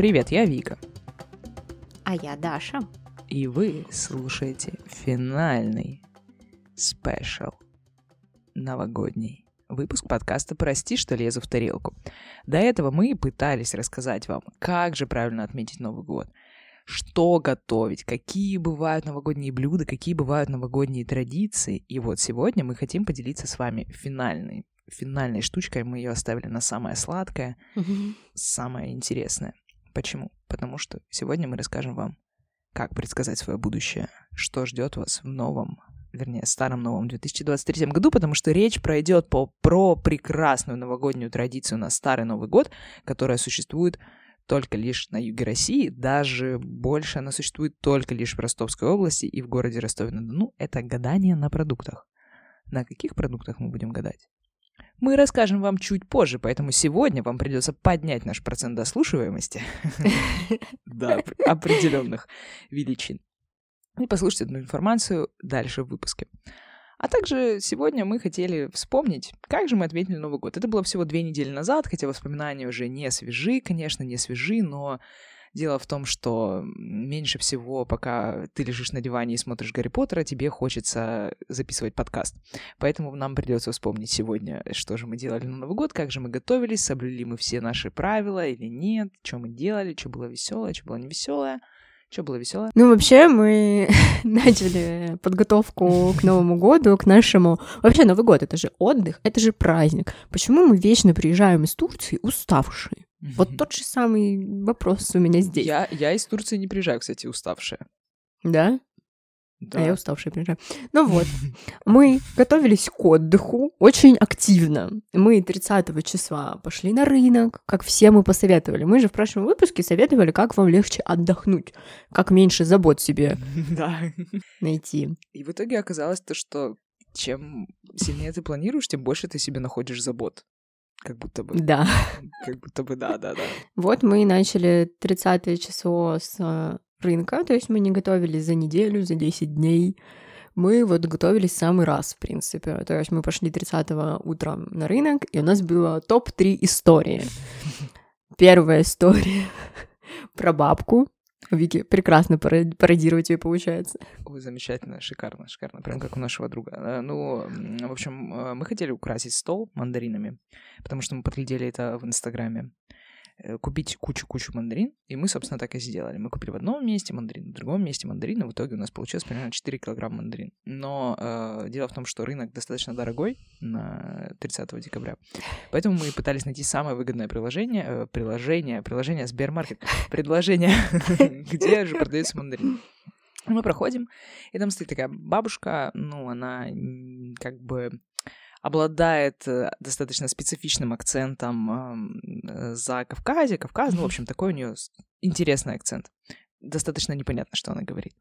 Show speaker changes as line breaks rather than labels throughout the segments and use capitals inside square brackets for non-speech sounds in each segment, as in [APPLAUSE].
Привет, я Вика.
А я Даша.
И вы слушаете финальный спешл новогодний выпуск подкаста «Прости, что лезу в тарелку». До этого мы пытались рассказать вам, как же правильно отметить Новый год, что готовить, какие бывают новогодние блюда, какие бывают новогодние традиции. И вот сегодня мы хотим поделиться с вами финальной, финальной штучкой. Мы ее оставили на самое сладкое, самое интересное. Почему? Потому что сегодня мы расскажем вам, как предсказать свое будущее, что ждет вас в новом, вернее, старом новом 2023 году, потому что речь пройдет по, про прекрасную новогоднюю традицию на Старый Новый год, которая существует только лишь на юге России, даже больше она существует только лишь в Ростовской области и в городе Ростове-на-Дону. Это гадание на продуктах. На каких продуктах мы будем гадать? Мы расскажем вам чуть позже, поэтому сегодня вам придется поднять наш процент дослушиваемости [LAUGHS] до определенных величин. И послушать эту информацию дальше в выпуске. А также сегодня мы хотели вспомнить, как же мы отметили Новый год. Это было всего две недели назад, хотя воспоминания уже не свежи, конечно, не свежи, но Дело в том, что меньше всего, пока ты лежишь на диване и смотришь Гарри Поттера, тебе хочется записывать подкаст. Поэтому нам придется вспомнить сегодня, что же мы делали на Новый год, как же мы готовились, соблюли мы все наши правила или нет, что мы делали, что было веселое, что было невеселое. Что было веселое?
Ну, вообще, мы [LAUGHS] начали подготовку к Новому году, к нашему... Вообще, Новый год — это же отдых, это же праздник. Почему мы вечно приезжаем из Турции уставшие? Вот тот же самый вопрос у меня здесь.
Я, я из Турции не приезжаю, кстати, уставшая.
Да?
Да.
А я уставшая приезжаю. Ну вот, мы готовились к отдыху очень активно. Мы 30 числа пошли на рынок, как все мы посоветовали. Мы же в прошлом выпуске советовали, как вам легче отдохнуть, как меньше забот себе [LAUGHS]
Да.
найти.
И в итоге оказалось то, что чем сильнее ты планируешь, тем больше ты себе находишь забот. Как будто бы.
Да.
Как будто бы, да, да, да.
Вот мы начали 30 число с э, рынка, то есть мы не готовились за неделю, за 10 дней. Мы вот готовились самый раз, в принципе. То есть мы пошли 30 утром на рынок, и у нас было топ-3 истории. [LAUGHS] Первая история [LAUGHS] про бабку. Вики, прекрасно паро- пародировать ее получается.
Ой, замечательно, шикарно, шикарно, прям как у нашего друга. Э, Ну, в общем, э, мы хотели украсить стол мандаринами, потому что мы подглядели это в Инстаграме. Э, Купить кучу-кучу мандарин, и мы, собственно, так и сделали. Мы купили в одном месте мандарин, в другом месте мандарин, и в итоге у нас получилось примерно 4 килограмма мандарин. Но э, дело в том, что рынок достаточно дорогой на 30 декабря, поэтому мы пытались найти самое выгодное приложение, э, приложение, приложение Сбермаркет, предложение, [LAUGHS] где же продается мандарин. Мы проходим, и там стоит такая бабушка, ну, она как бы обладает э, достаточно специфичным акцентом э, за Кавказе, Кавказ, ну, в общем, такой у нее интересный акцент. Достаточно непонятно, что она говорит.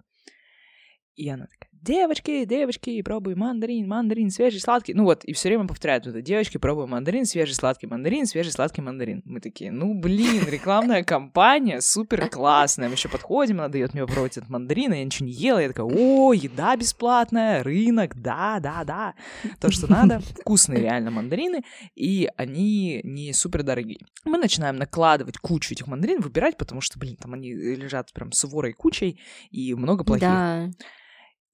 И она такая, девочки, девочки, пробуй мандарин, мандарин, свежий, сладкий. Ну вот, и все время повторяют это, девочки, пробуй мандарин, свежий, сладкий мандарин, свежий, сладкий мандарин. Мы такие, ну блин, рекламная кампания, супер классная. Мы еще подходим, она дает мне попробовать этот мандарин, а я ничего не ела. Я такая, о, еда бесплатная, рынок, да, да, да. То, что надо. Вкусные реально мандарины, и они не супер дорогие. Мы начинаем накладывать кучу этих мандарин, выбирать, потому что, блин, там они лежат прям с ворой кучей, и много плохих.
Да.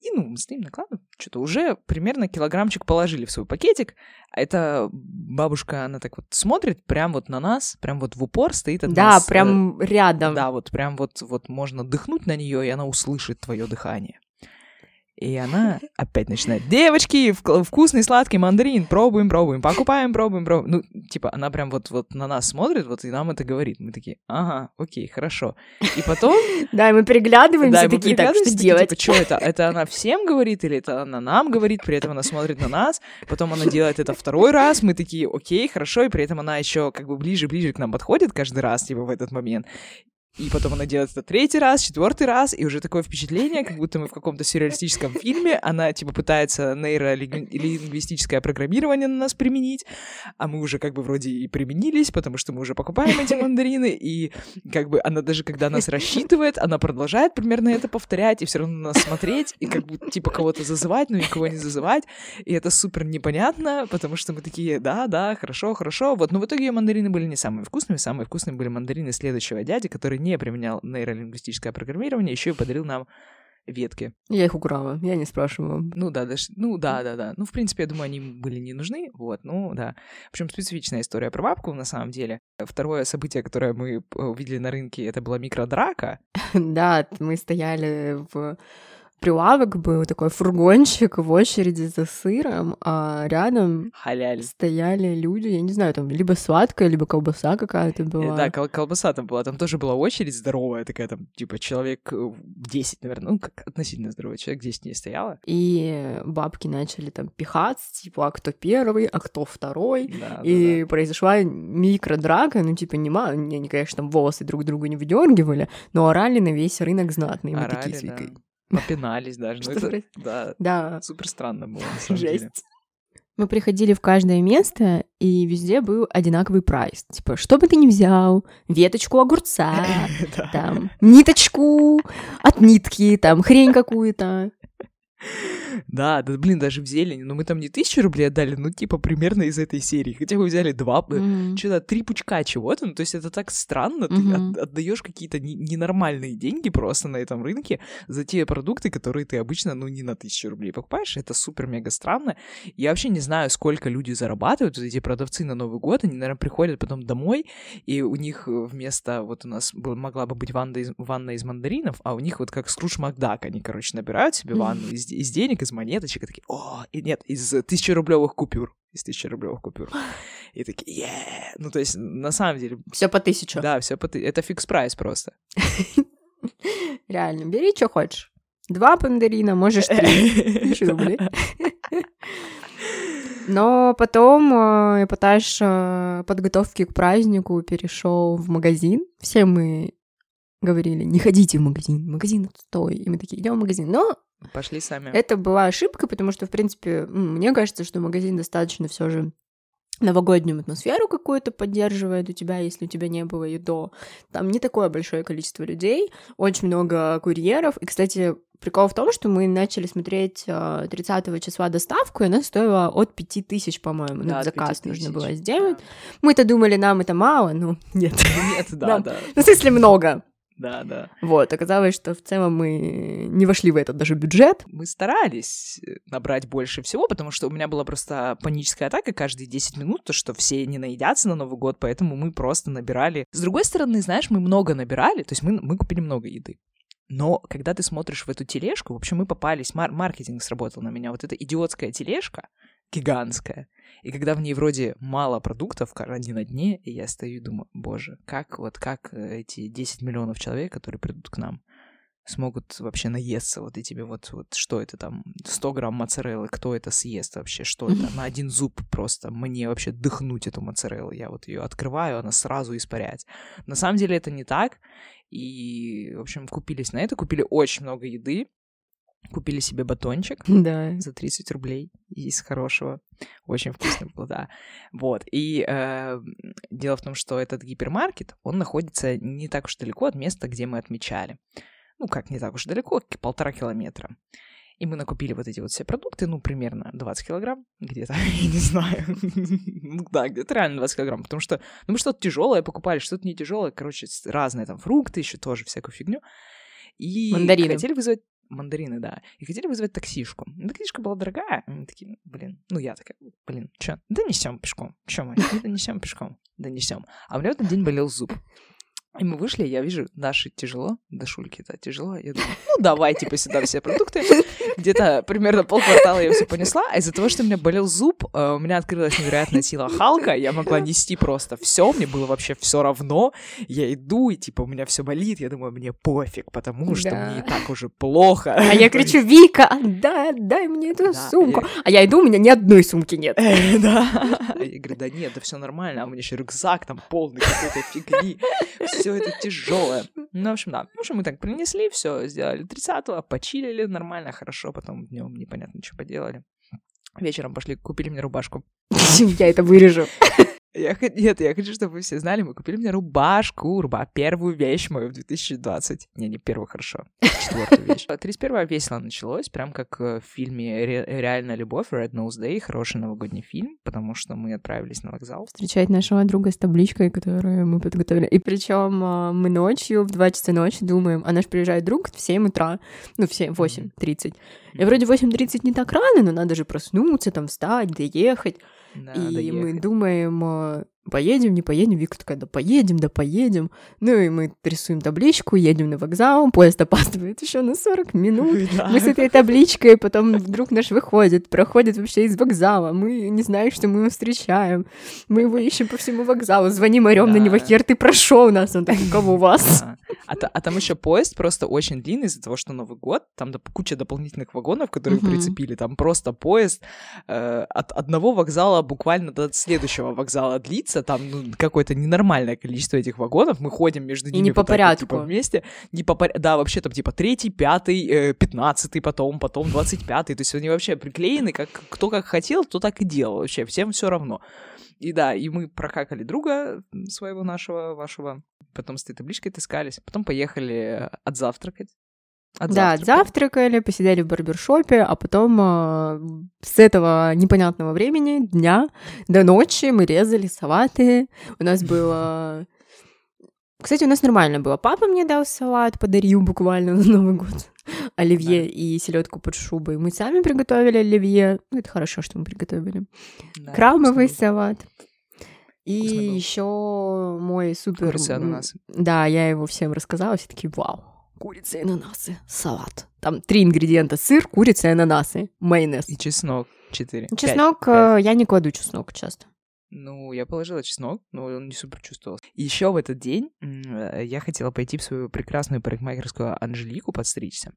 И, ну, мы стоим, накладываем. Что-то уже примерно килограммчик положили в свой пакетик. А эта бабушка, она так вот смотрит прям вот на нас, прям вот в упор стоит от
Да,
нас. э,
прям рядом.
Да, вот прям вот, вот можно дыхнуть на нее, и она услышит твое дыхание. И она опять начинает, девочки, вк- вкусный сладкий мандарин, пробуем, пробуем, покупаем, пробуем, пробуем. Ну, типа, она прям вот, вот на нас смотрит, вот и нам это говорит. Мы такие, ага, окей, хорошо. И потом
Да, и мы переглядываемся,
да, и мы
такие, так, что делать?
Типа, что это? Это она всем говорит или это она нам говорит? При этом она смотрит на нас, потом она делает это второй раз, мы такие, окей, хорошо, и при этом она еще как бы ближе-ближе к нам подходит каждый раз, типа, в этот момент. И потом она делает это третий раз, четвертый раз, и уже такое впечатление, как будто мы в каком-то сюрреалистическом фильме. Она, типа, пытается нейролингвистическое программирование на нас применить, а мы уже как бы вроде и применились, потому что мы уже покупаем эти мандарины, и как бы она даже, когда нас рассчитывает, она продолжает примерно это повторять, и все равно нас смотреть, и как бы, типа, кого-то зазывать, но никого не зазывать. И это супер непонятно, потому что мы такие, да, да, хорошо, хорошо. Вот, но в итоге мандарины были не самыми вкусными, самые вкусные были мандарины следующего дяди, который не применял нейролингвистическое программирование, еще и подарил нам ветки.
Я их украла, я не спрашивала.
Ну да, даже, ну да, да, да. Ну, в принципе, я думаю, они были не нужны, вот, ну да. В общем, специфичная история про бабку, на самом деле. Второе событие, которое мы увидели на рынке, это была микродрака. [LAUGHS]
Да, мы стояли в прилавок был такой фургончик в очереди за сыром, а рядом
Халяль.
стояли люди, я не знаю, там либо сладкая, либо колбаса какая-то была.
Да, кол- колбаса там была, там тоже была очередь здоровая такая, там, типа, человек 10, наверное, ну, как относительно здоровый человек, 10 не стояло.
И бабки начали там пихаться, типа, а кто первый, а кто второй.
Да,
и
да, да.
произошла микродрака, ну, типа, не они, конечно, там волосы друг другу не выдергивали, но орали на весь рынок знатный. Мы
Орали,
такие с
да. Попинались даже. Ну, это, да,
Да,
супер странно было, на самом деле.
жесть. Мы приходили в каждое место, и везде был одинаковый прайс. Типа, что бы ты ни взял, веточку огурца, [LAUGHS] там, ниточку от нитки, там, хрень какую-то.
Да, да, блин, даже в зелени. Но мы там не тысячу рублей отдали, ну, типа, примерно из этой серии. Хотя бы взяли два,
М.
что-то три пучка чего-то. Ну, то есть это так странно. Ты от- отдаешь какие-то не- ненормальные деньги просто на этом рынке за те продукты, которые ты обычно, ну, не на тысячу рублей покупаешь. Это супер-мега странно. Я вообще не знаю, сколько люди зарабатывают, вот эти продавцы на Новый год. Они, наверное, приходят потом домой, и у них э, вместо, вот у нас был- могла бы быть ванна из, ванна из мандаринов, а у них вот как Скрудж Макдак, они, короче, набирают себе ванну из, из денег, из монеточек, и такие, о, и нет, из тысячерублевых купюр, из тысячерублевых купюр. [LAUGHS] И такие, е Ну, то есть, на самом деле,
Все по тысячу.
да, все это фикс прайс просто. [LAUGHS]
Реально, бери, что хочешь. Два пандарина, можешь три. [LAUGHS] Тысячу рублей. Но потом эпатаж э, подготовки к празднику перешел в магазин. Все мы говорили, не ходите в магазин, магазин отстой. И мы такие, идем в магазин. Но
Пошли сами.
это была ошибка, потому что, в принципе, мне кажется, что магазин достаточно все же новогоднюю атмосферу какую-то поддерживает у тебя, если у тебя не было и до. Там не такое большое количество людей, очень много курьеров. И, кстати, прикол в том, что мы начали смотреть э, 30 числа доставку, и она стоила от 5000, по-моему. Ну,
Да, от
заказ
5000.
нужно было сделать. Мы-то думали, нам это мало, ну, нет.
Нет, да,
Нам-
да,
Ну, в смысле, много.
Да, да.
Вот, оказалось, что в целом мы не вошли в этот даже бюджет.
Мы старались э, набрать больше всего, потому что у меня была просто паническая атака каждые 10 минут, то, что все не наедятся на Новый год, поэтому мы просто набирали. С другой стороны, знаешь, мы много набирали, то есть мы, мы купили много еды. Но когда ты смотришь в эту тележку, в общем, мы попались, мар- маркетинг сработал на меня, вот эта идиотская тележка, гигантская, и когда в ней вроде мало продуктов, они на дне, и я стою и думаю, боже, как вот, как э, эти 10 миллионов человек, которые придут к нам, смогут вообще наесться вот этими вот, вот что это там, 100 грамм моцареллы, кто это съест вообще, что [LAUGHS] это, на один зуб просто, мне вообще дыхнуть эту моцареллу, я вот ее открываю, она сразу испаряется. На самом деле это не так, и, в общем, купились на это, купили очень много еды, купили себе батончик, [LAUGHS]
Да.
за 30 рублей из хорошего. Очень вкусно было, да. Вот. И э, дело в том, что этот гипермаркет, он находится не так уж далеко от места, где мы отмечали. Ну, как не так уж далеко, полтора километра. И мы накупили вот эти вот все продукты, ну, примерно 20 килограмм, где-то, [LAUGHS] я не знаю. Ну, да, где-то реально 20 килограмм, потому что, ну, мы что-то тяжелое покупали, что-то не тяжелое, короче, разные там фрукты, еще тоже всякую фигню. И
Мандарины.
хотели вызвать мандарины, да. И хотели вызвать таксишку. Ну, таксишка была дорогая. И Мы такие, блин, ну я такая, блин, чё, да несем пешком. Чё мы, да несем пешком, да несем. А у меня в этот день болел зуб. И мы вышли, я вижу, Даше тяжело, Дашульке, да, тяжело. Я думаю, ну, давай, типа, сюда все продукты. Где-то примерно полквартала я все понесла. А из-за того, что у меня болел зуб, э, у меня открылась невероятная сила Халка. Я могла нести просто все, мне было вообще все равно. Я иду, и, типа, у меня все болит. Я думаю, мне пофиг, потому что
Да.
мне и так уже плохо.
А я кричу, Вика, да, дай мне эту
Да,
сумку.
я-
А я иду, у меня ни одной сумки нет.
Э, Да. Я говорю, да нет, да все нормально, а у меня еще рюкзак там полный какой-то фигни. [LAUGHS] Все это тяжелое. Ну, в общем, да. В общем, мы так принесли, все, сделали 30-го, почилили нормально, хорошо, потом днем непонятно, что поделали. Вечером пошли, купили мне рубашку. [LAUGHS]
Я это вырежу.
Я, нет, я хочу, чтобы вы все знали, мы купили мне рубашку, руба, первую вещь мою в 2020. Не, не первую, хорошо, четвертую вещь. [LAUGHS] 31 весело началось, прям как в фильме «Реальная любовь», Red Nose Day, хороший новогодний фильм, потому что мы отправились на вокзал.
Встречать нашего друга с табличкой, которую мы подготовили. И причем а, мы ночью, в 2 часа ночи думаем, а наш приезжает друг в 7 утра, ну, в 7, 8.30. И вроде 8.30 не так рано, но надо же проснуться, там, встать, доехать. И доехать. мы думаем, а, поедем, не поедем. Вика такая, да поедем, да поедем. Ну и мы рисуем табличку, едем на вокзал, поезд опаздывает еще на 40 минут. [LAUGHS] Да. Мы с этой табличкой, потом вдруг наш выходит, проходит вообще из вокзала. Мы не знаем, что мы его встречаем. Мы его ищем по всему вокзалу, звоним, орем да. на него, хер, ты прошел нас. Он так, кого у вас?
Да. А, а там еще поезд просто очень длинный из-за того, что Новый год, там куча дополнительных вагонов, которые угу. прицепили, там просто поезд э, от одного вокзала буквально до следующего вокзала длится, там ну, какое-то ненормальное количество этих вагонов, мы ходим между ними
и не по порядку.
Вот, типа, вместе, не по порядку, да, вообще там типа третий, пятый, э, пятнадцатый, потом, потом двадцать пятый, то есть они вообще приклеены, как кто как хотел, то так и делал, вообще всем все равно. И да, и мы прокакали друга своего нашего, вашего, потом с этой табличкой таскались, потом поехали отзавтракать.
Да, отзавтракали, посидели в барбершопе, а потом э, с этого непонятного времени, дня до ночи мы резали салаты. У нас было... Кстати, у нас нормально было. Папа мне дал салат, подарил буквально на Новый год. [LAUGHS] Оливье да. и селедку под шубой. Мы сами приготовили оливье. Ну, это хорошо, что мы приготовили. Да, Крабовый салат. И еще мой супер...
Курица ананасы.
Да, я его всем рассказала, все таки вау, курица и ананасы, салат. Там три ингредиента. Сыр, курица и ананасы, майонез.
И чеснок. Четыре.
Чеснок, пять, э, я не кладу чеснок часто.
Ну, я положила чеснок, но он не супер чувствовался. Еще в этот день э, я хотела пойти в свою прекрасную парикмахерскую Анжелику подстричься.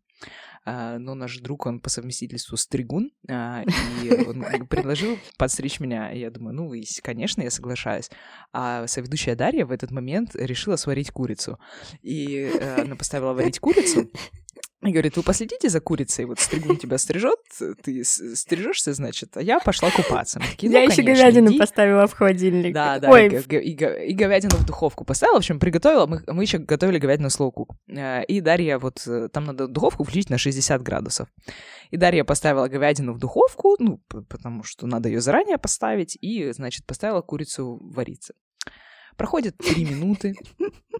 А, но наш друг, он по совместительству стригун, а, и он [LAUGHS] предложил подстричь меня. Я думаю, ну, конечно, я соглашаюсь. А соведущая Дарья в этот момент решила сварить курицу. И э, она поставила варить курицу, и говорит, вы последите за курицей, вот стригун тебя стрижет, ты стрижешься, значит, а я пошла купаться.
такие, ну, я еще говядину иди. поставила в холодильник.
Да, да, Ой. И, и, и говядину в духовку поставила, в общем, приготовила, мы, мы еще готовили говядину slow cook. Э, и Дарья, вот, э, там надо духовку включить на 60 градусов. И Дарья поставила говядину в духовку, ну, потому что надо ее заранее поставить, и, значит, поставила курицу вариться. Проходит три минуты,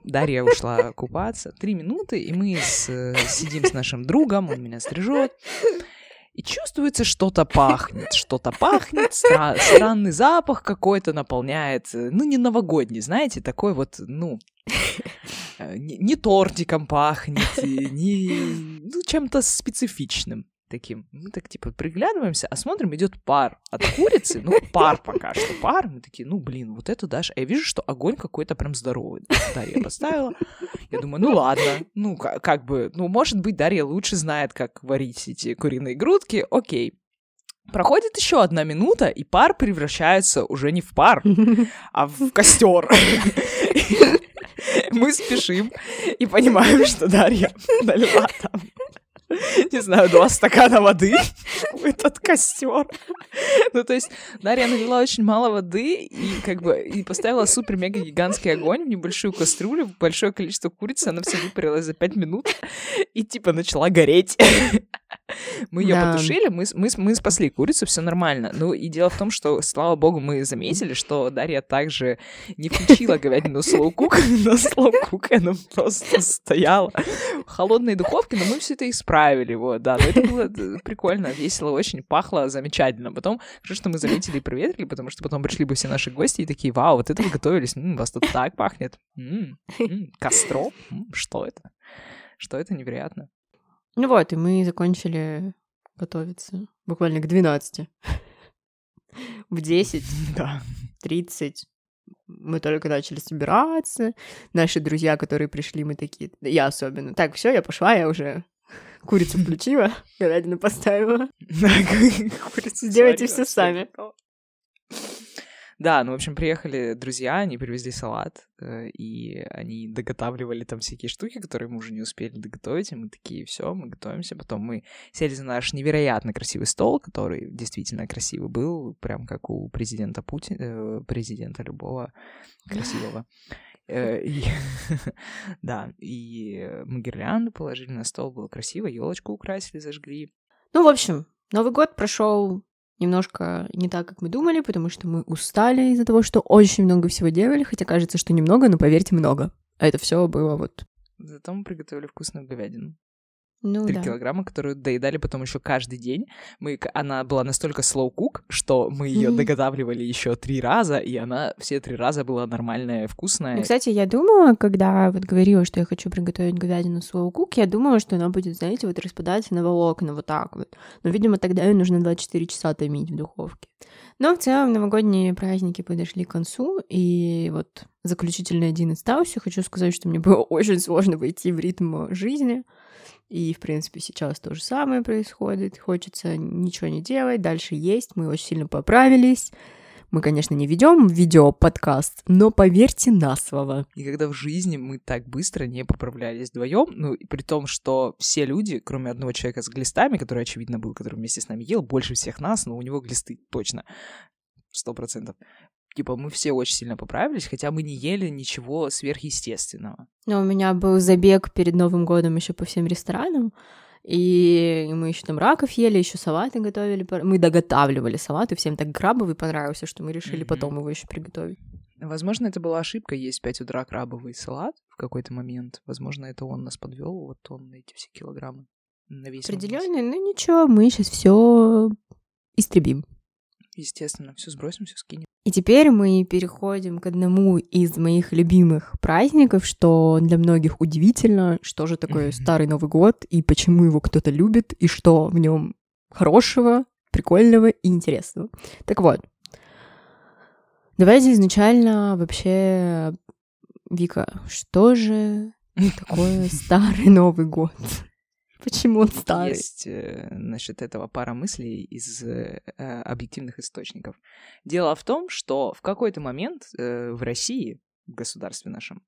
Дарья ушла купаться, три минуты, и мы с, сидим с нашим другом, он меня стрижет, и чувствуется, что-то пахнет, что-то пахнет, стра- странный запах какой-то наполняет, ну, не новогодний, знаете, такой вот, ну, э, не, не тортиком пахнет, не, ну, чем-то специфичным таким. Мы так, типа, приглядываемся, а смотрим, идет пар от курицы. Ну, пар пока что, пар. Мы такие, ну, блин, вот это даже... А я вижу, что огонь какой-то прям здоровый. Дарья поставила. Я думаю, ну, ладно. Ну, как, как бы... Ну, может быть, Дарья лучше знает, как варить эти куриные грудки. Окей. Проходит еще одна минута, и пар превращается уже не в пар, а в костер. Мы спешим и понимаем, что Дарья налила там [LAUGHS] не знаю, два стакана воды [LAUGHS] в этот костер. Ну, то есть Дарья налила очень мало воды и как бы и поставила супер-мега-гигантский огонь в небольшую кастрюлю, большое количество курицы, она все выпарилась за пять минут и типа начала гореть. Мы ее да. потушили, мы, мы, мы спасли курицу, все нормально. Ну и дело в том, что, слава богу, мы заметили, что Дарья также не включила говядину cook, [LAUGHS] на cook она просто стояла в холодной духовке, но мы все это исправили, вот, да. Но это было э, прикольно, весело, очень пахло замечательно. Потом, что мы заметили и проветрили, потому что потом пришли бы все наши гости и такие, вау, вот это вы готовились, м-м, вас тут так пахнет. М-м, м-м, костром? М-м, что это? Что это невероятно?
Ну вот, и мы закончили готовиться буквально к 12. [LAUGHS] В 10, [LAUGHS] да. 30 мы только начали собираться. Наши друзья, которые пришли, мы такие, я особенно. Так, все, я пошла, я уже [LAUGHS] курицу включила, говядину поставила. Сделайте все сами.
Да, ну, в общем, приехали друзья, они привезли салат, э, и они доготавливали там всякие штуки, которые мы уже не успели доготовить, и мы такие, все, мы готовимся. Потом мы сели за наш невероятно красивый стол, который действительно красивый был, прям как у президента Путина, э, президента любого красивого. [LAUGHS] Э, [LAUGHS] да, и мы гирлянду положили на стол, было красиво, елочку украсили, зажгли.
Ну, в общем, Новый год прошел немножко не так, как мы думали, потому что мы устали из-за того, что очень много всего делали, хотя кажется, что немного, но поверьте, много. А это все было вот.
Зато мы приготовили вкусную говядину.
Ну,
Три
да.
килограмма, которую доедали потом еще каждый день. Мы, она была настолько slow cook, что мы ее
Мгм.
доготавливали еще три раза, и она все три раза была нормальная, вкусная.
Ну, кстати, я думала, когда вот говорила, что я хочу приготовить говядину slow cook, я думала, что она будет, знаете, вот распадаться на волокна вот так вот. Но, видимо, тогда ее нужно 24 часа томить в духовке. Но в целом новогодние праздники подошли к концу, и вот заключительный один остался. Хочу сказать, что мне было [LAUGHS] очень сложно войти в ритм жизни. И, в принципе, сейчас то же самое происходит. Хочется ничего не делать, дальше есть. Мы очень сильно поправились. Мы, конечно, не ведем видео-подкаст, но поверьте на слово.
Никогда в жизни мы так быстро не поправлялись вдвоем, ну, и при том, что все люди, кроме одного человека с глистами, который, очевидно, был, который вместе с нами ел, больше всех нас, но у него глисты, точно, сто процентов. Типа, мы все очень сильно поправились, хотя мы не ели ничего сверхъестественного.
Но у меня был забег перед Новым годом еще по всем ресторанам, и мы еще там раков ели, еще салаты готовили. Мы доготавливали салаты, всем так крабовый понравился, что мы решили
Мгм.
потом его еще приготовить.
Возможно, это была ошибка есть в 5 утра крабовый салат в какой-то момент. Возможно, это он нас подвел, вот он эти все килограммы навесил.
Определенно, ну ничего, мы сейчас все истребим.
Естественно, все сбросим, все скинем.
И теперь мы переходим к одному из моих любимых праздников, что для многих удивительно, что же такое
Мгм.
Старый Новый год и почему его кто-то любит, и что в нем хорошего, прикольного и интересного. Так вот, давайте изначально вообще, Вика, что же [LAUGHS] такое Старый Новый год? Почему он старый?
Есть э, насчет этого пара мыслей из э, э, объективных источников. Дело в том, что в какой-то момент э, в России, в государстве нашем,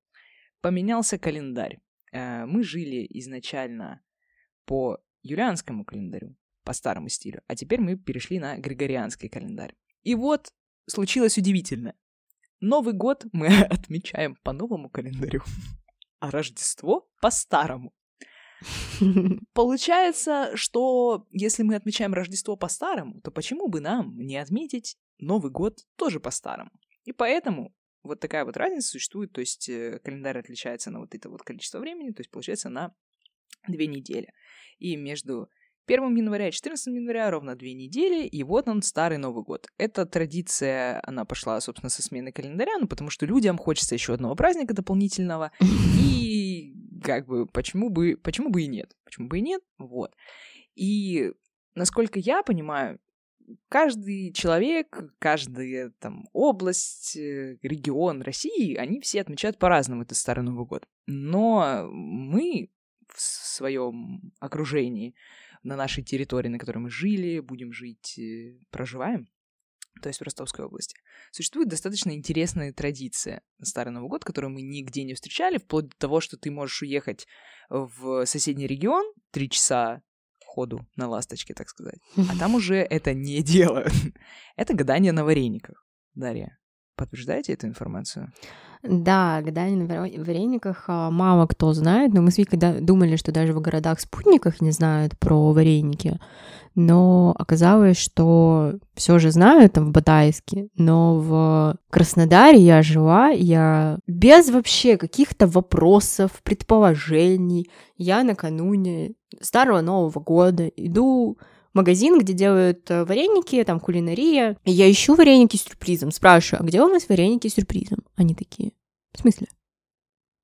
поменялся календарь. Э, мы жили изначально по юлианскому календарю, по старому стилю, а теперь мы перешли на григорианский календарь. И вот случилось удивительное. Новый год мы [LAUGHS] отмечаем по новому календарю, а Рождество по старому. Получается, что если мы отмечаем Рождество по-старому, то почему бы нам не отметить Новый год тоже по-старому? И поэтому вот такая вот разница существует, то есть э, календарь отличается на вот это вот количество времени, то есть получается на две недели. И между 1 января и 14 января ровно две недели, и вот он, Старый Новый год. Эта традиция, она пошла, собственно, со смены календаря, ну, потому что людям хочется еще одного праздника дополнительного, [LAUGHS] и как бы почему бы, почему бы и нет? Почему бы и нет? Вот. И насколько я понимаю, каждый человек, каждая там область, э, регион России, они все отмечают по-разному этот Старый Новый год. Но мы в своем окружении, на нашей территории, на которой мы жили, будем жить, э, проживаем, то есть в Ростовской области, существует достаточно интересная традиция на Старый Новый год, которую мы нигде не встречали, вплоть до того, что ты можешь уехать в соседний регион три часа ходу на ласточке, так сказать, а там уже это не [LAUGHS] делают. Это гадание на варениках. Дарья, подтверждаете эту информацию?
Да, гадание на варе- варениках а, мало кто знает, но мы с Викой думали, что даже в городах-спутниках не знают про вареники, но оказалось, что все же знают там в Батайске, но в Краснодаре я жила, я без вообще каких-то вопросов, предположений, я накануне Старого Нового года иду магазин, где делают э, вареники, там кулинария. И я ищу вареники с сюрпризом, спрашиваю, а где у нас вареники с сюрпризом? Они такие, в смысле?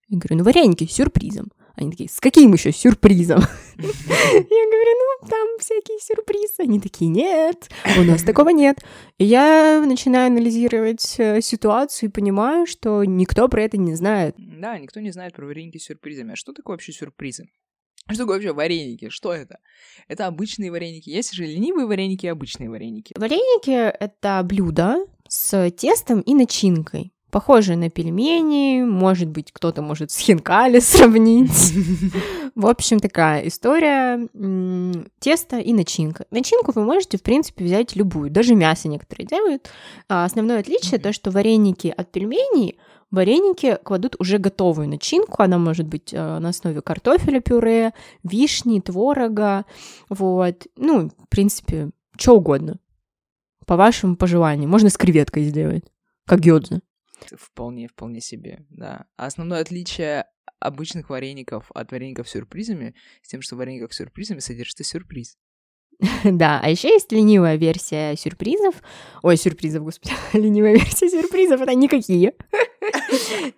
Я говорю, ну вареники с сюрпризом. Они такие, с каким еще сюрпризом? Я говорю, ну там всякие сюрпризы. Они такие, нет, у нас такого нет. И я начинаю анализировать э, ситуацию и понимаю, что никто про это не знает.
Да, никто не знает про вареники с сюрпризами. А что такое вообще сюрпризы? Что такое вообще вареники? Что это? Это обычные вареники. Есть же ленивые вареники и обычные вареники.
Вареники — это блюдо, с тестом и начинкой. Похоже на пельмени, может быть, кто-то может с хинкали [LAUGHS] сравнить. В общем, такая история. Тесто и начинка. Начинку вы можете, в принципе, взять любую. Даже мясо некоторые делают. А основное отличие то, что вареники от пельменей вареники кладут уже готовую начинку. Она может быть э, на основе картофеля пюре, вишни, творога. Вот. Ну, в принципе, что угодно. По вашему пожеланию. Можно с креветкой сделать. Как гёдзе.
Вполне, вполне себе, да. А основное отличие обычных вареников от вареников с сюрпризами с тем, что в варениках с сюрпризами содержится сюрприз. [LAUGHS]
Да, а еще есть ленивая версия сюрпризов. Ой, сюрпризов, господи. [LAUGHS] ленивая версия сюрпризов это никакие.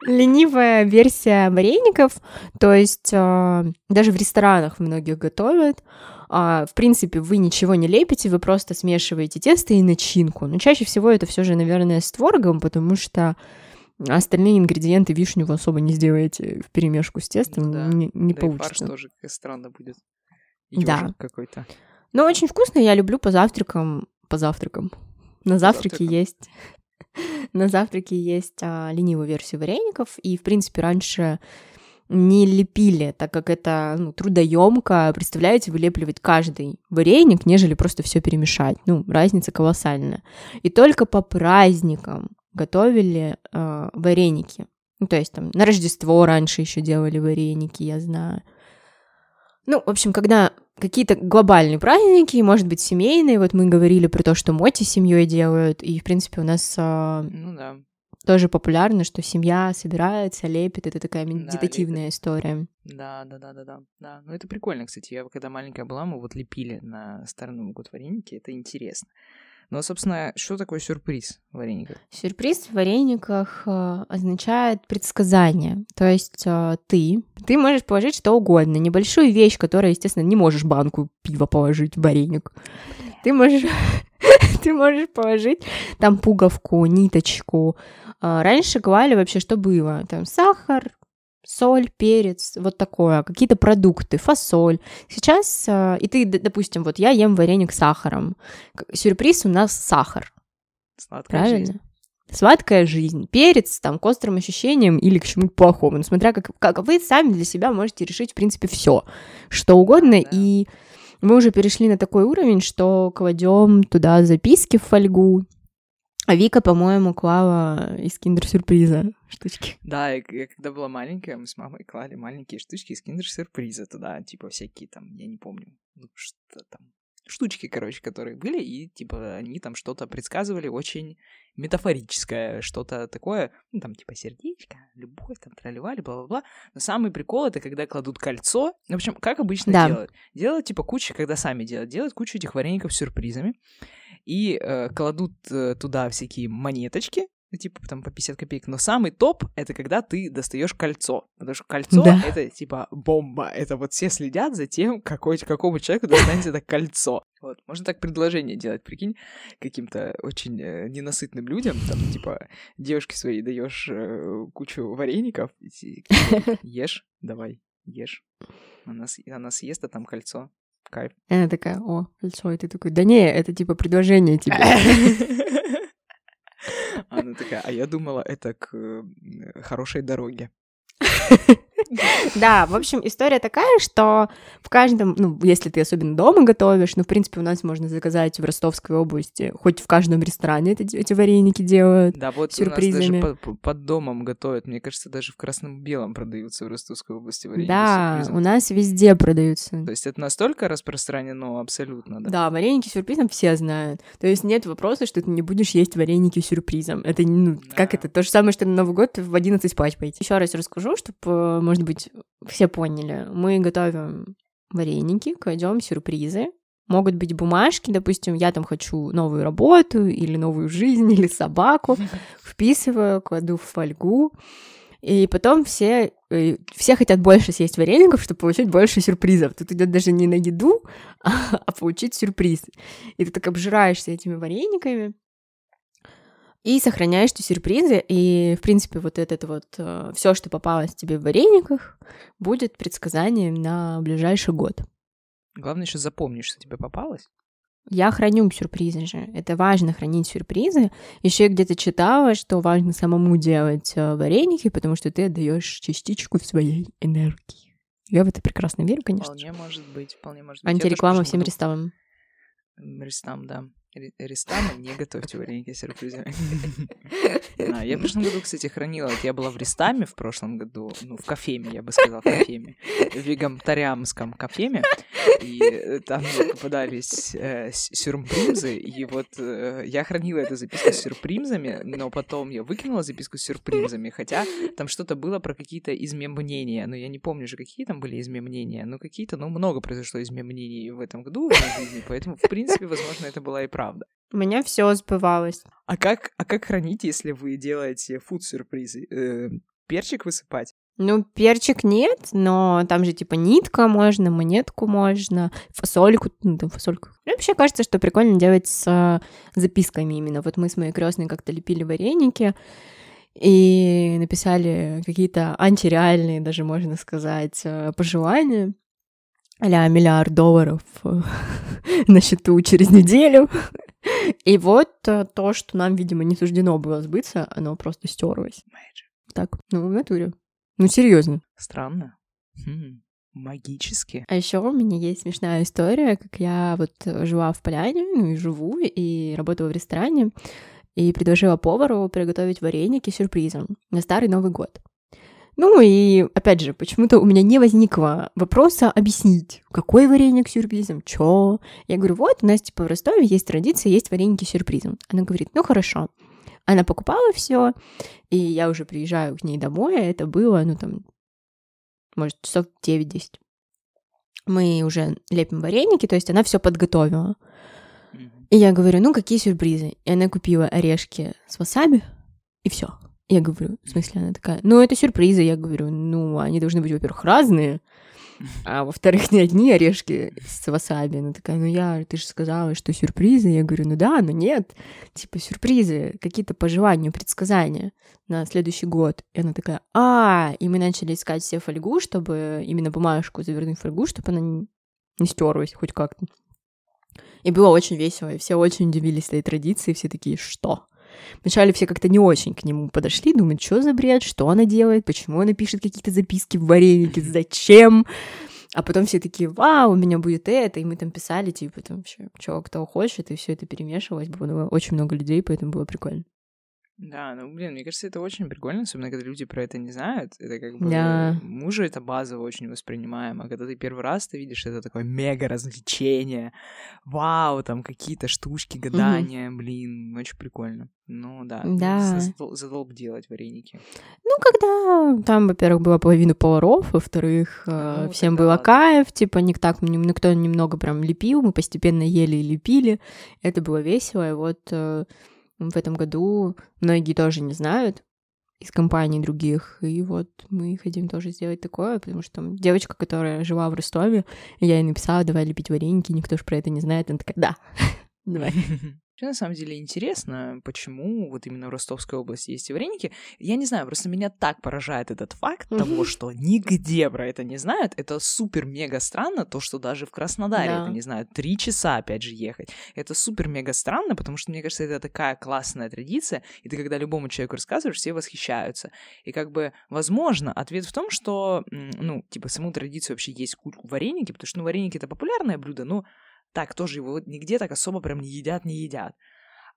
Ленивая версия вареников, то есть э, даже в ресторанах многих готовят. Э, в принципе, вы ничего не лепите, вы просто смешиваете тесто и начинку. Но чаще всего это все же, наверное, с творогом, потому что остальные ингредиенты вишню вы особо не сделаете в перемешку с тестом, да. не, не да получится.
И фарш тоже странно будет. Ёжик да. какой-то.
Но очень вкусно, я люблю по завтракам, по завтракам. На завтраке есть [LAUGHS] на завтраке есть а, ленивую версию вареников, и, в принципе, раньше не лепили, так как это ну, трудоемко, представляете, вылепливать каждый вареник, нежели просто все перемешать. Ну, разница колоссальная. И только по праздникам готовили э, вареники. Ну, то есть там на Рождество раньше еще делали вареники, я знаю. Ну, в общем, когда какие-то глобальные праздники, может быть, семейные, вот мы говорили про то, что моти с семьей делают, и, в принципе, у нас а,
ну, да.
тоже популярно, что семья собирается, лепит, это такая медитативная да, история.
Да, да, да, да, да, да. Ну, это прикольно, кстати, я когда маленькая была, мы вот лепили на Новый год вареники, это интересно. Ну, а, собственно, что такое сюрприз в варениках?
Сюрприз в варениках э, означает предсказание. То есть э, ты, ты можешь положить что угодно, небольшую вещь, которая, естественно, не можешь банку пива положить в вареник. Ты можешь, [LAUGHS] ты можешь положить там пуговку, ниточку. Э, раньше говорили вообще, что было. Там сахар, соль, перец, вот такое, какие-то продукты, фасоль. Сейчас, э, и ты, допустим, вот я ем вареник с сахаром. Сюрприз у нас сахар.
Сладкая Правильно? Жизнь.
Сладкая жизнь, перец там к острым ощущениям или к чему-то плохому. Ну, смотря как, как вы сами для себя можете решить, в принципе, все, что угодно. Да. И мы уже перешли на такой уровень, что кладем туда записки в фольгу, а Вика, по-моему, клала из киндер-сюрприза штучки.
Да, я, я когда была маленькая, мы с мамой клали маленькие штучки из киндер-сюрприза туда, типа всякие там, я не помню, ну что там, штучки, короче, которые были, и типа они там что-то предсказывали очень метафорическое, что-то такое, ну там типа сердечко, любовь, там тролливали, бла-бла-бла. Но самый прикол это когда кладут кольцо. В общем, как обычно да. делают? Делают типа кучу, когда сами делают, делают кучу этих вареников с сюрпризами и э, кладут э, туда всякие монеточки, ну, типа, там, по 50 копеек. Но самый топ — это когда ты достаешь кольцо. Потому что кольцо да. — это, типа, бомба. Это вот все следят за тем, какой, какому человеку достанется это кольцо. Вот, можно так предложение делать, прикинь, каким-то очень э, ненасытным людям, там, типа, девушке своей даешь э, кучу вареников, и, ешь, давай, ешь. Она, она съест, а там кольцо. Кайф.
И она такая, о, кольцо, и ты такой, да не, это типа предложение тебе. [LAUGHS]
Она такая, а я думала, это к хорошей дороге. [LAUGHS]
Да, в общем, история такая, что в каждом, ну, если ты особенно дома готовишь, ну, в принципе, у нас можно заказать в Ростовской области, хоть в каждом ресторане эти, эти вареники делают
Да, вот сюрпризами. у нас даже под, под домом готовят. Мне кажется, даже в красном белом продаются в Ростовской области вареники
Да, у нас везде продаются.
То есть это настолько распространено абсолютно, да?
Да, вареники сюрпризом все знают. То есть нет вопроса, что ты не будешь есть вареники сюрпризом. Это, ну, да. как это? То же самое, что на Новый год в 11 спать пойти. Еще раз расскажу, чтобы, может быть, все поняли. Мы готовим вареники, кладем сюрпризы. Могут быть бумажки, допустим, я там хочу новую работу или новую жизнь [LAUGHS] или собаку, [LAUGHS] вписываю, кладу в фольгу, и потом все, э, все хотят больше съесть вареников, чтобы получить больше сюрпризов. Тут идет даже не на еду, а, [LAUGHS] а получить сюрприз. И ты так обжираешься этими варениками, и сохраняешь ты сюрпризы, и, в принципе, вот это вот э, все, что попалось тебе в варениках, будет предсказанием на ближайший год.
Главное еще запомнить, что тебе попалось.
Я храню сюрпризы же. Это важно хранить сюрпризы. Еще я где-то читала, что важно самому делать э, вареники, потому что ты отдаешь частичку своей энергии. Я в это прекрасно верю, конечно.
Вполне может быть, вполне может быть.
Антиреклама всем реставам.
Рестам, да. Рестама, не готовьте вареники с сюрпризами. [LAUGHS] А, я в прошлом году, кстати, хранила. Я была в Рестаме в прошлом году, ну, в кафеме, я бы сказала, в кафеме, в вегетарианском кафеме, и э, там попадались э, сюрпризы, и вот э, я хранила эту записку с сюрпризами, но потом я выкинула записку с сюрпризами, хотя там что-то было про какие-то изменения, но я не помню же, какие там были изменения, но какие-то, ну, много произошло изменений в этом году в моей жизни, поэтому, в принципе, возможно, это была и правда.
У меня все сбывалось.
А как, а как хранить, если вы делаете фуд-сюрпризы? Э, перчик высыпать?
Ну, перчик нет, но там же типа нитка можно, монетку можно, фасольку, ну, там фасольку. Мне вообще кажется, что прикольно делать с а, записками именно. Вот мы с моей крестной как-то лепили вареники, и написали какие-то антиреальные, даже можно сказать, а, пожелания а миллиард долларов э, [LAUGHS] на счету через неделю. И вот э, то, что нам, видимо, не суждено было сбыться, оно просто стерлось. Так, ну, в натуре. Ну, серьезно.
Странно. Хм, магически.
А еще у меня есть смешная история, как я вот жила в Поляне, ну и живу, и работала в ресторане, и предложила повару приготовить вареники сюрпризом на Старый Новый год. Ну и, опять же, почему-то у меня не возникло вопроса объяснить, какой вареник с сюрпризом, чё. Я говорю, вот, у нас типа в Ростове есть традиция, есть вареники с сюрпризом. Она говорит, ну хорошо. Она покупала все, и я уже приезжаю к ней домой, а это было, ну там, может, часов 9-10. Мы уже лепим вареники, то есть она все подготовила. И я говорю, ну какие сюрпризы? И она купила орешки с васаби, и все. Я говорю, в смысле, она такая, ну, это сюрпризы. Я говорю, ну, они должны быть, во-первых, разные, а во-вторых, не одни орешки с васаби. Она такая, ну, я, ты же сказала, что сюрпризы. Я говорю, ну да, но нет. Типа сюрпризы, какие-то пожелания, предсказания на следующий год. И она такая, а, и мы начали искать все фольгу, чтобы именно бумажку завернуть в фольгу, чтобы она не, стерлась хоть как-то. И было очень весело, и все очень удивились этой традиции, все такие, что? Вначале все как-то не очень к нему подошли, думают, что за бред, что она делает, почему она пишет какие-то записки в варенике, [LAUGHS] зачем? А потом все такие, вау, у меня будет это, и мы там писали, типа, там вообще, что кто хочет, и все это перемешивалось, было очень много людей, поэтому было прикольно.
Да, ну, блин, мне кажется, это очень прикольно, особенно когда люди про это не знают. Это как бы... Да. Мы же это базово очень воспринимаем, а когда ты первый раз ты видишь, это такое мега развлечение. Вау, там какие-то штучки, гадания, угу. блин, очень прикольно. Ну да,
да.
За, за долг делать вареники.
Ну, когда там, во-первых, была половина поваров, во-вторых, э, ну, всем было ладно. кайф, типа, не так, никто немного прям лепил, мы постепенно ели и лепили, это было весело, и вот э, в этом году многие тоже не знают из компаний других, и вот мы хотим тоже сделать такое, потому что там девочка, которая жила в Ростове, я ей написала, давай лепить вареники, никто же про это не знает, она такая, да, [LAUGHS] давай. [LAUGHS]
Вообще, на самом деле, интересно, почему вот именно в Ростовской области есть вареники. Я не знаю, просто меня так поражает этот факт того, что нигде про это не знают. Это супер-мега странно, то, что даже в Краснодаре да. это не знают. Три часа, опять же, ехать. Это супер-мега странно, потому что, мне кажется, это такая классная традиция, и ты, когда любому человеку рассказываешь, все восхищаются. И как бы, возможно, ответ в том, что, ну, типа, саму традицию вообще есть вареники, потому что, ну, вареники — это популярное блюдо, но так тоже его нигде так особо прям не едят, не едят.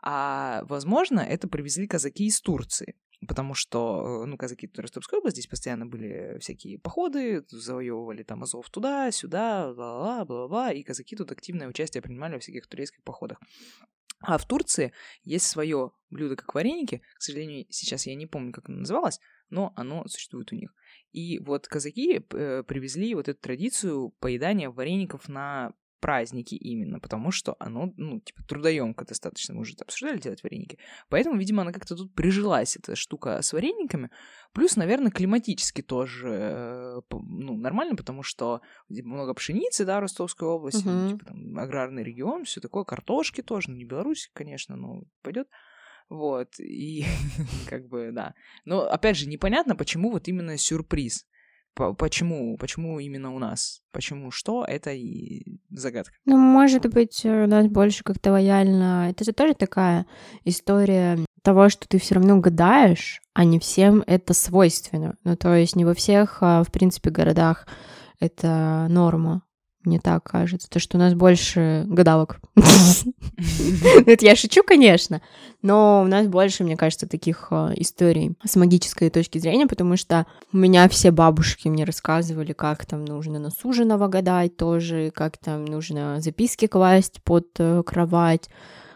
А, возможно, это привезли казаки из Турции, потому что, э, ну, казаки Ростовской области, здесь постоянно были всякие походы, завоевывали там Азов туда, сюда, бла-бла, бла-бла, и казаки тут активное участие принимали во всяких турецких походах. А в Турции есть свое блюдо, как вареники. К сожалению, сейчас я не помню, как оно называлось, но оно существует у них. И вот казаки э, привезли вот эту традицию поедания вареников на праздники именно, потому что оно, ну, типа, трудоемко достаточно, мы уже обсуждали делать вареники. Поэтому, видимо, она как-то тут прижилась, эта штука с варениками. Плюс, наверное, климатически тоже, э, ну, нормально, потому что много пшеницы, да, Ростовской области, uh-huh. ну, типа, там, аграрный регион, все такое, картошки тоже, ну, не Беларусь, конечно, но пойдет. Вот, и [LAUGHS] как бы, да. Но, опять же, непонятно, почему вот именно сюрприз. Почему? Почему именно у нас? Почему что? Это и загадка.
Ну, может быть, у нас больше как-то лояльно. Это же тоже такая история того, что ты все равно гадаешь, а не всем это свойственно. Ну, то есть не во всех, а, в принципе, городах это норма. Мне так кажется. То, что у нас больше гадалок. Это я шучу, конечно, но у нас больше, мне кажется, таких а, историй с магической точки зрения, потому что у меня все бабушки мне рассказывали, как там нужно на суженого гадать тоже, как там нужно записки класть под э, кровать,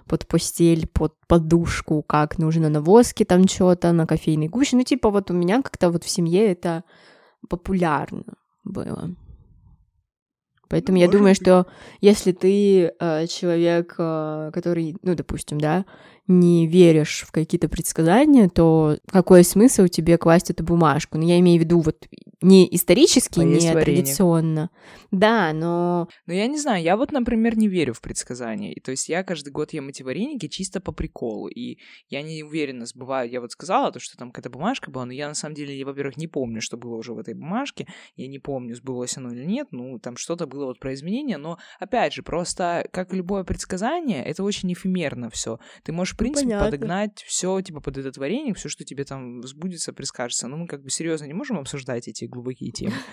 под постель, под подушку, как нужно на воске там что-то, на кофейной гуще. Ну, типа вот у меня как-то вот в семье это популярно было. Поэтому Может я думаю, быть. что если ты э, человек, э, который, ну, допустим, да, не веришь в какие-то предсказания, то какой смысл тебе класть эту бумажку? Ну, я имею в виду вот не исторически, Поесть не варенье. традиционно. Да, но...
Но я не знаю, я вот, например, не верю в предсказания. То есть я каждый год ем эти вареники чисто по приколу. И я не уверена, сбываю. Я вот сказала то, что там какая-то бумажка была, но я на самом деле, во-первых, не помню, что было уже в этой бумажке. Я не помню, сбылось оно или нет. Ну, там что-то было вот про изменения. Но, опять же, просто, как любое предсказание, это очень эфемерно все. Ты можешь, в принципе, Понятно. подогнать все типа под этот вареник, все, что тебе там сбудется, предскажется. Но мы как бы серьезно не можем обсуждать эти глубокие темы. [LAUGHS]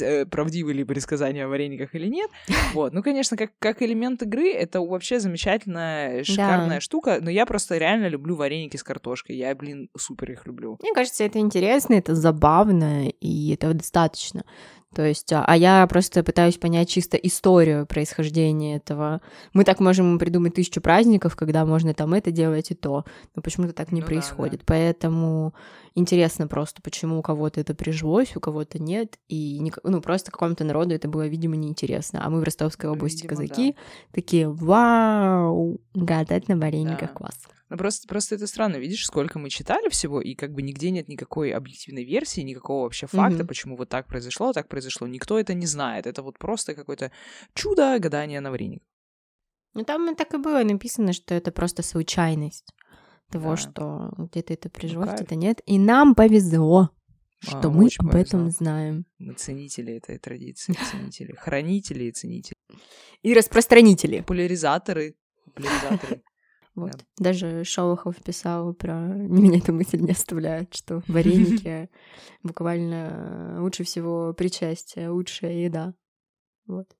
Э, правдивы ли предсказания о варениках или нет. [LAUGHS] Вот. Ну, конечно, как, как элемент игры, это вообще замечательная, шикарная да. штука, но я просто реально люблю вареники с картошкой. Я, блин, супер их люблю.
Мне кажется, это интересно, это забавно, и этого достаточно. То есть, а, а я просто пытаюсь понять чисто историю происхождения этого. Мы так можем придумать тысячу праздников, когда можно там это делать и то, но почему-то так не ну, происходит. Да, да. Поэтому интересно просто, почему у кого-то это прижилось, у кого-то нет, и ну просто какому-то народу это было, видимо, неинтересно. А мы в Ростовской области видимо, казаки да. такие, вау, гадать на варениках да. класс.
Ну, просто, просто это странно, видишь, сколько мы читали всего, и как бы нигде нет никакой объективной версии, никакого вообще факта, mm-hmm. почему вот так произошло, так произошло. Никто это не знает. Это вот просто какое-то чудо гадания на вареник.
Ну, там так и было написано, что это просто случайность того, да. что где-то это прижилось, ну, где-то нет. И нам повезло, что а, мы об повезло. этом знаем.
Мы ценители этой традиции, ценители, хранители и ценители.
И распространители.
Популяризаторы. Популяризаторы.
Вот. Да. Даже Шолохов писал про... Меня эта мысль не оставляет, что вареники [LAUGHS] буквально лучше всего причастие, лучшая еда. Вот.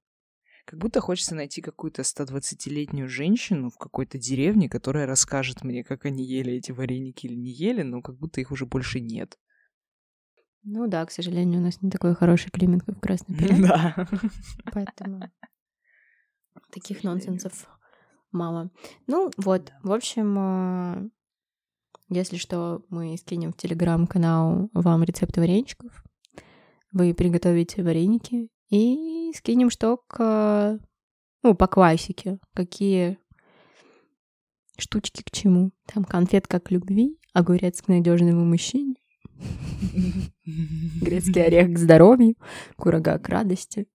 Как будто хочется найти какую-то 120-летнюю женщину в какой-то деревне, которая расскажет мне, как они ели эти вареники или не ели, но как будто их уже больше нет.
Ну да, к сожалению, у нас не такой хороший климат, как в Красной [LAUGHS]
Да.
Поэтому таких нонсенсов мало. Ну вот, в общем, а, если что, мы скинем в телеграм-канал вам рецепты вареничков. Вы приготовите вареники и скинем что к... Ну, по классике. Какие штучки к чему. Там конфетка к любви, огурец к надежному мужчине, [LAUGHS] грецкий орех к здоровью, курага к радости,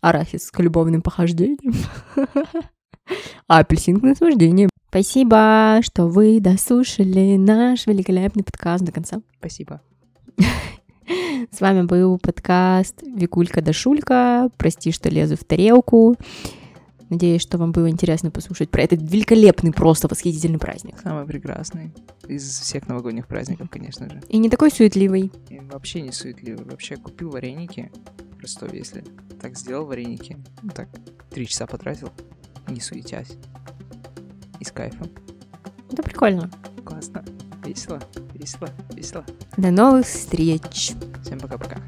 арахис к любовным похождениям. [LAUGHS] а апельсин к наслаждению. Спасибо, что вы дослушали наш великолепный подкаст до конца.
Спасибо.
С вами был подкаст Викулька да Шулька. Прости, что лезу в тарелку. Надеюсь, что вам было интересно послушать про этот великолепный, просто восхитительный праздник.
Самый прекрасный из всех новогодних праздников, конечно же.
И не такой суетливый.
И вообще не суетливый. Вообще купил вареники в Ростове, если так сделал вареники. Ну, так, три часа потратил не суетясь. И с кайфом.
Это прикольно.
Классно. Весело, весело, весело.
До новых встреч.
Всем пока-пока.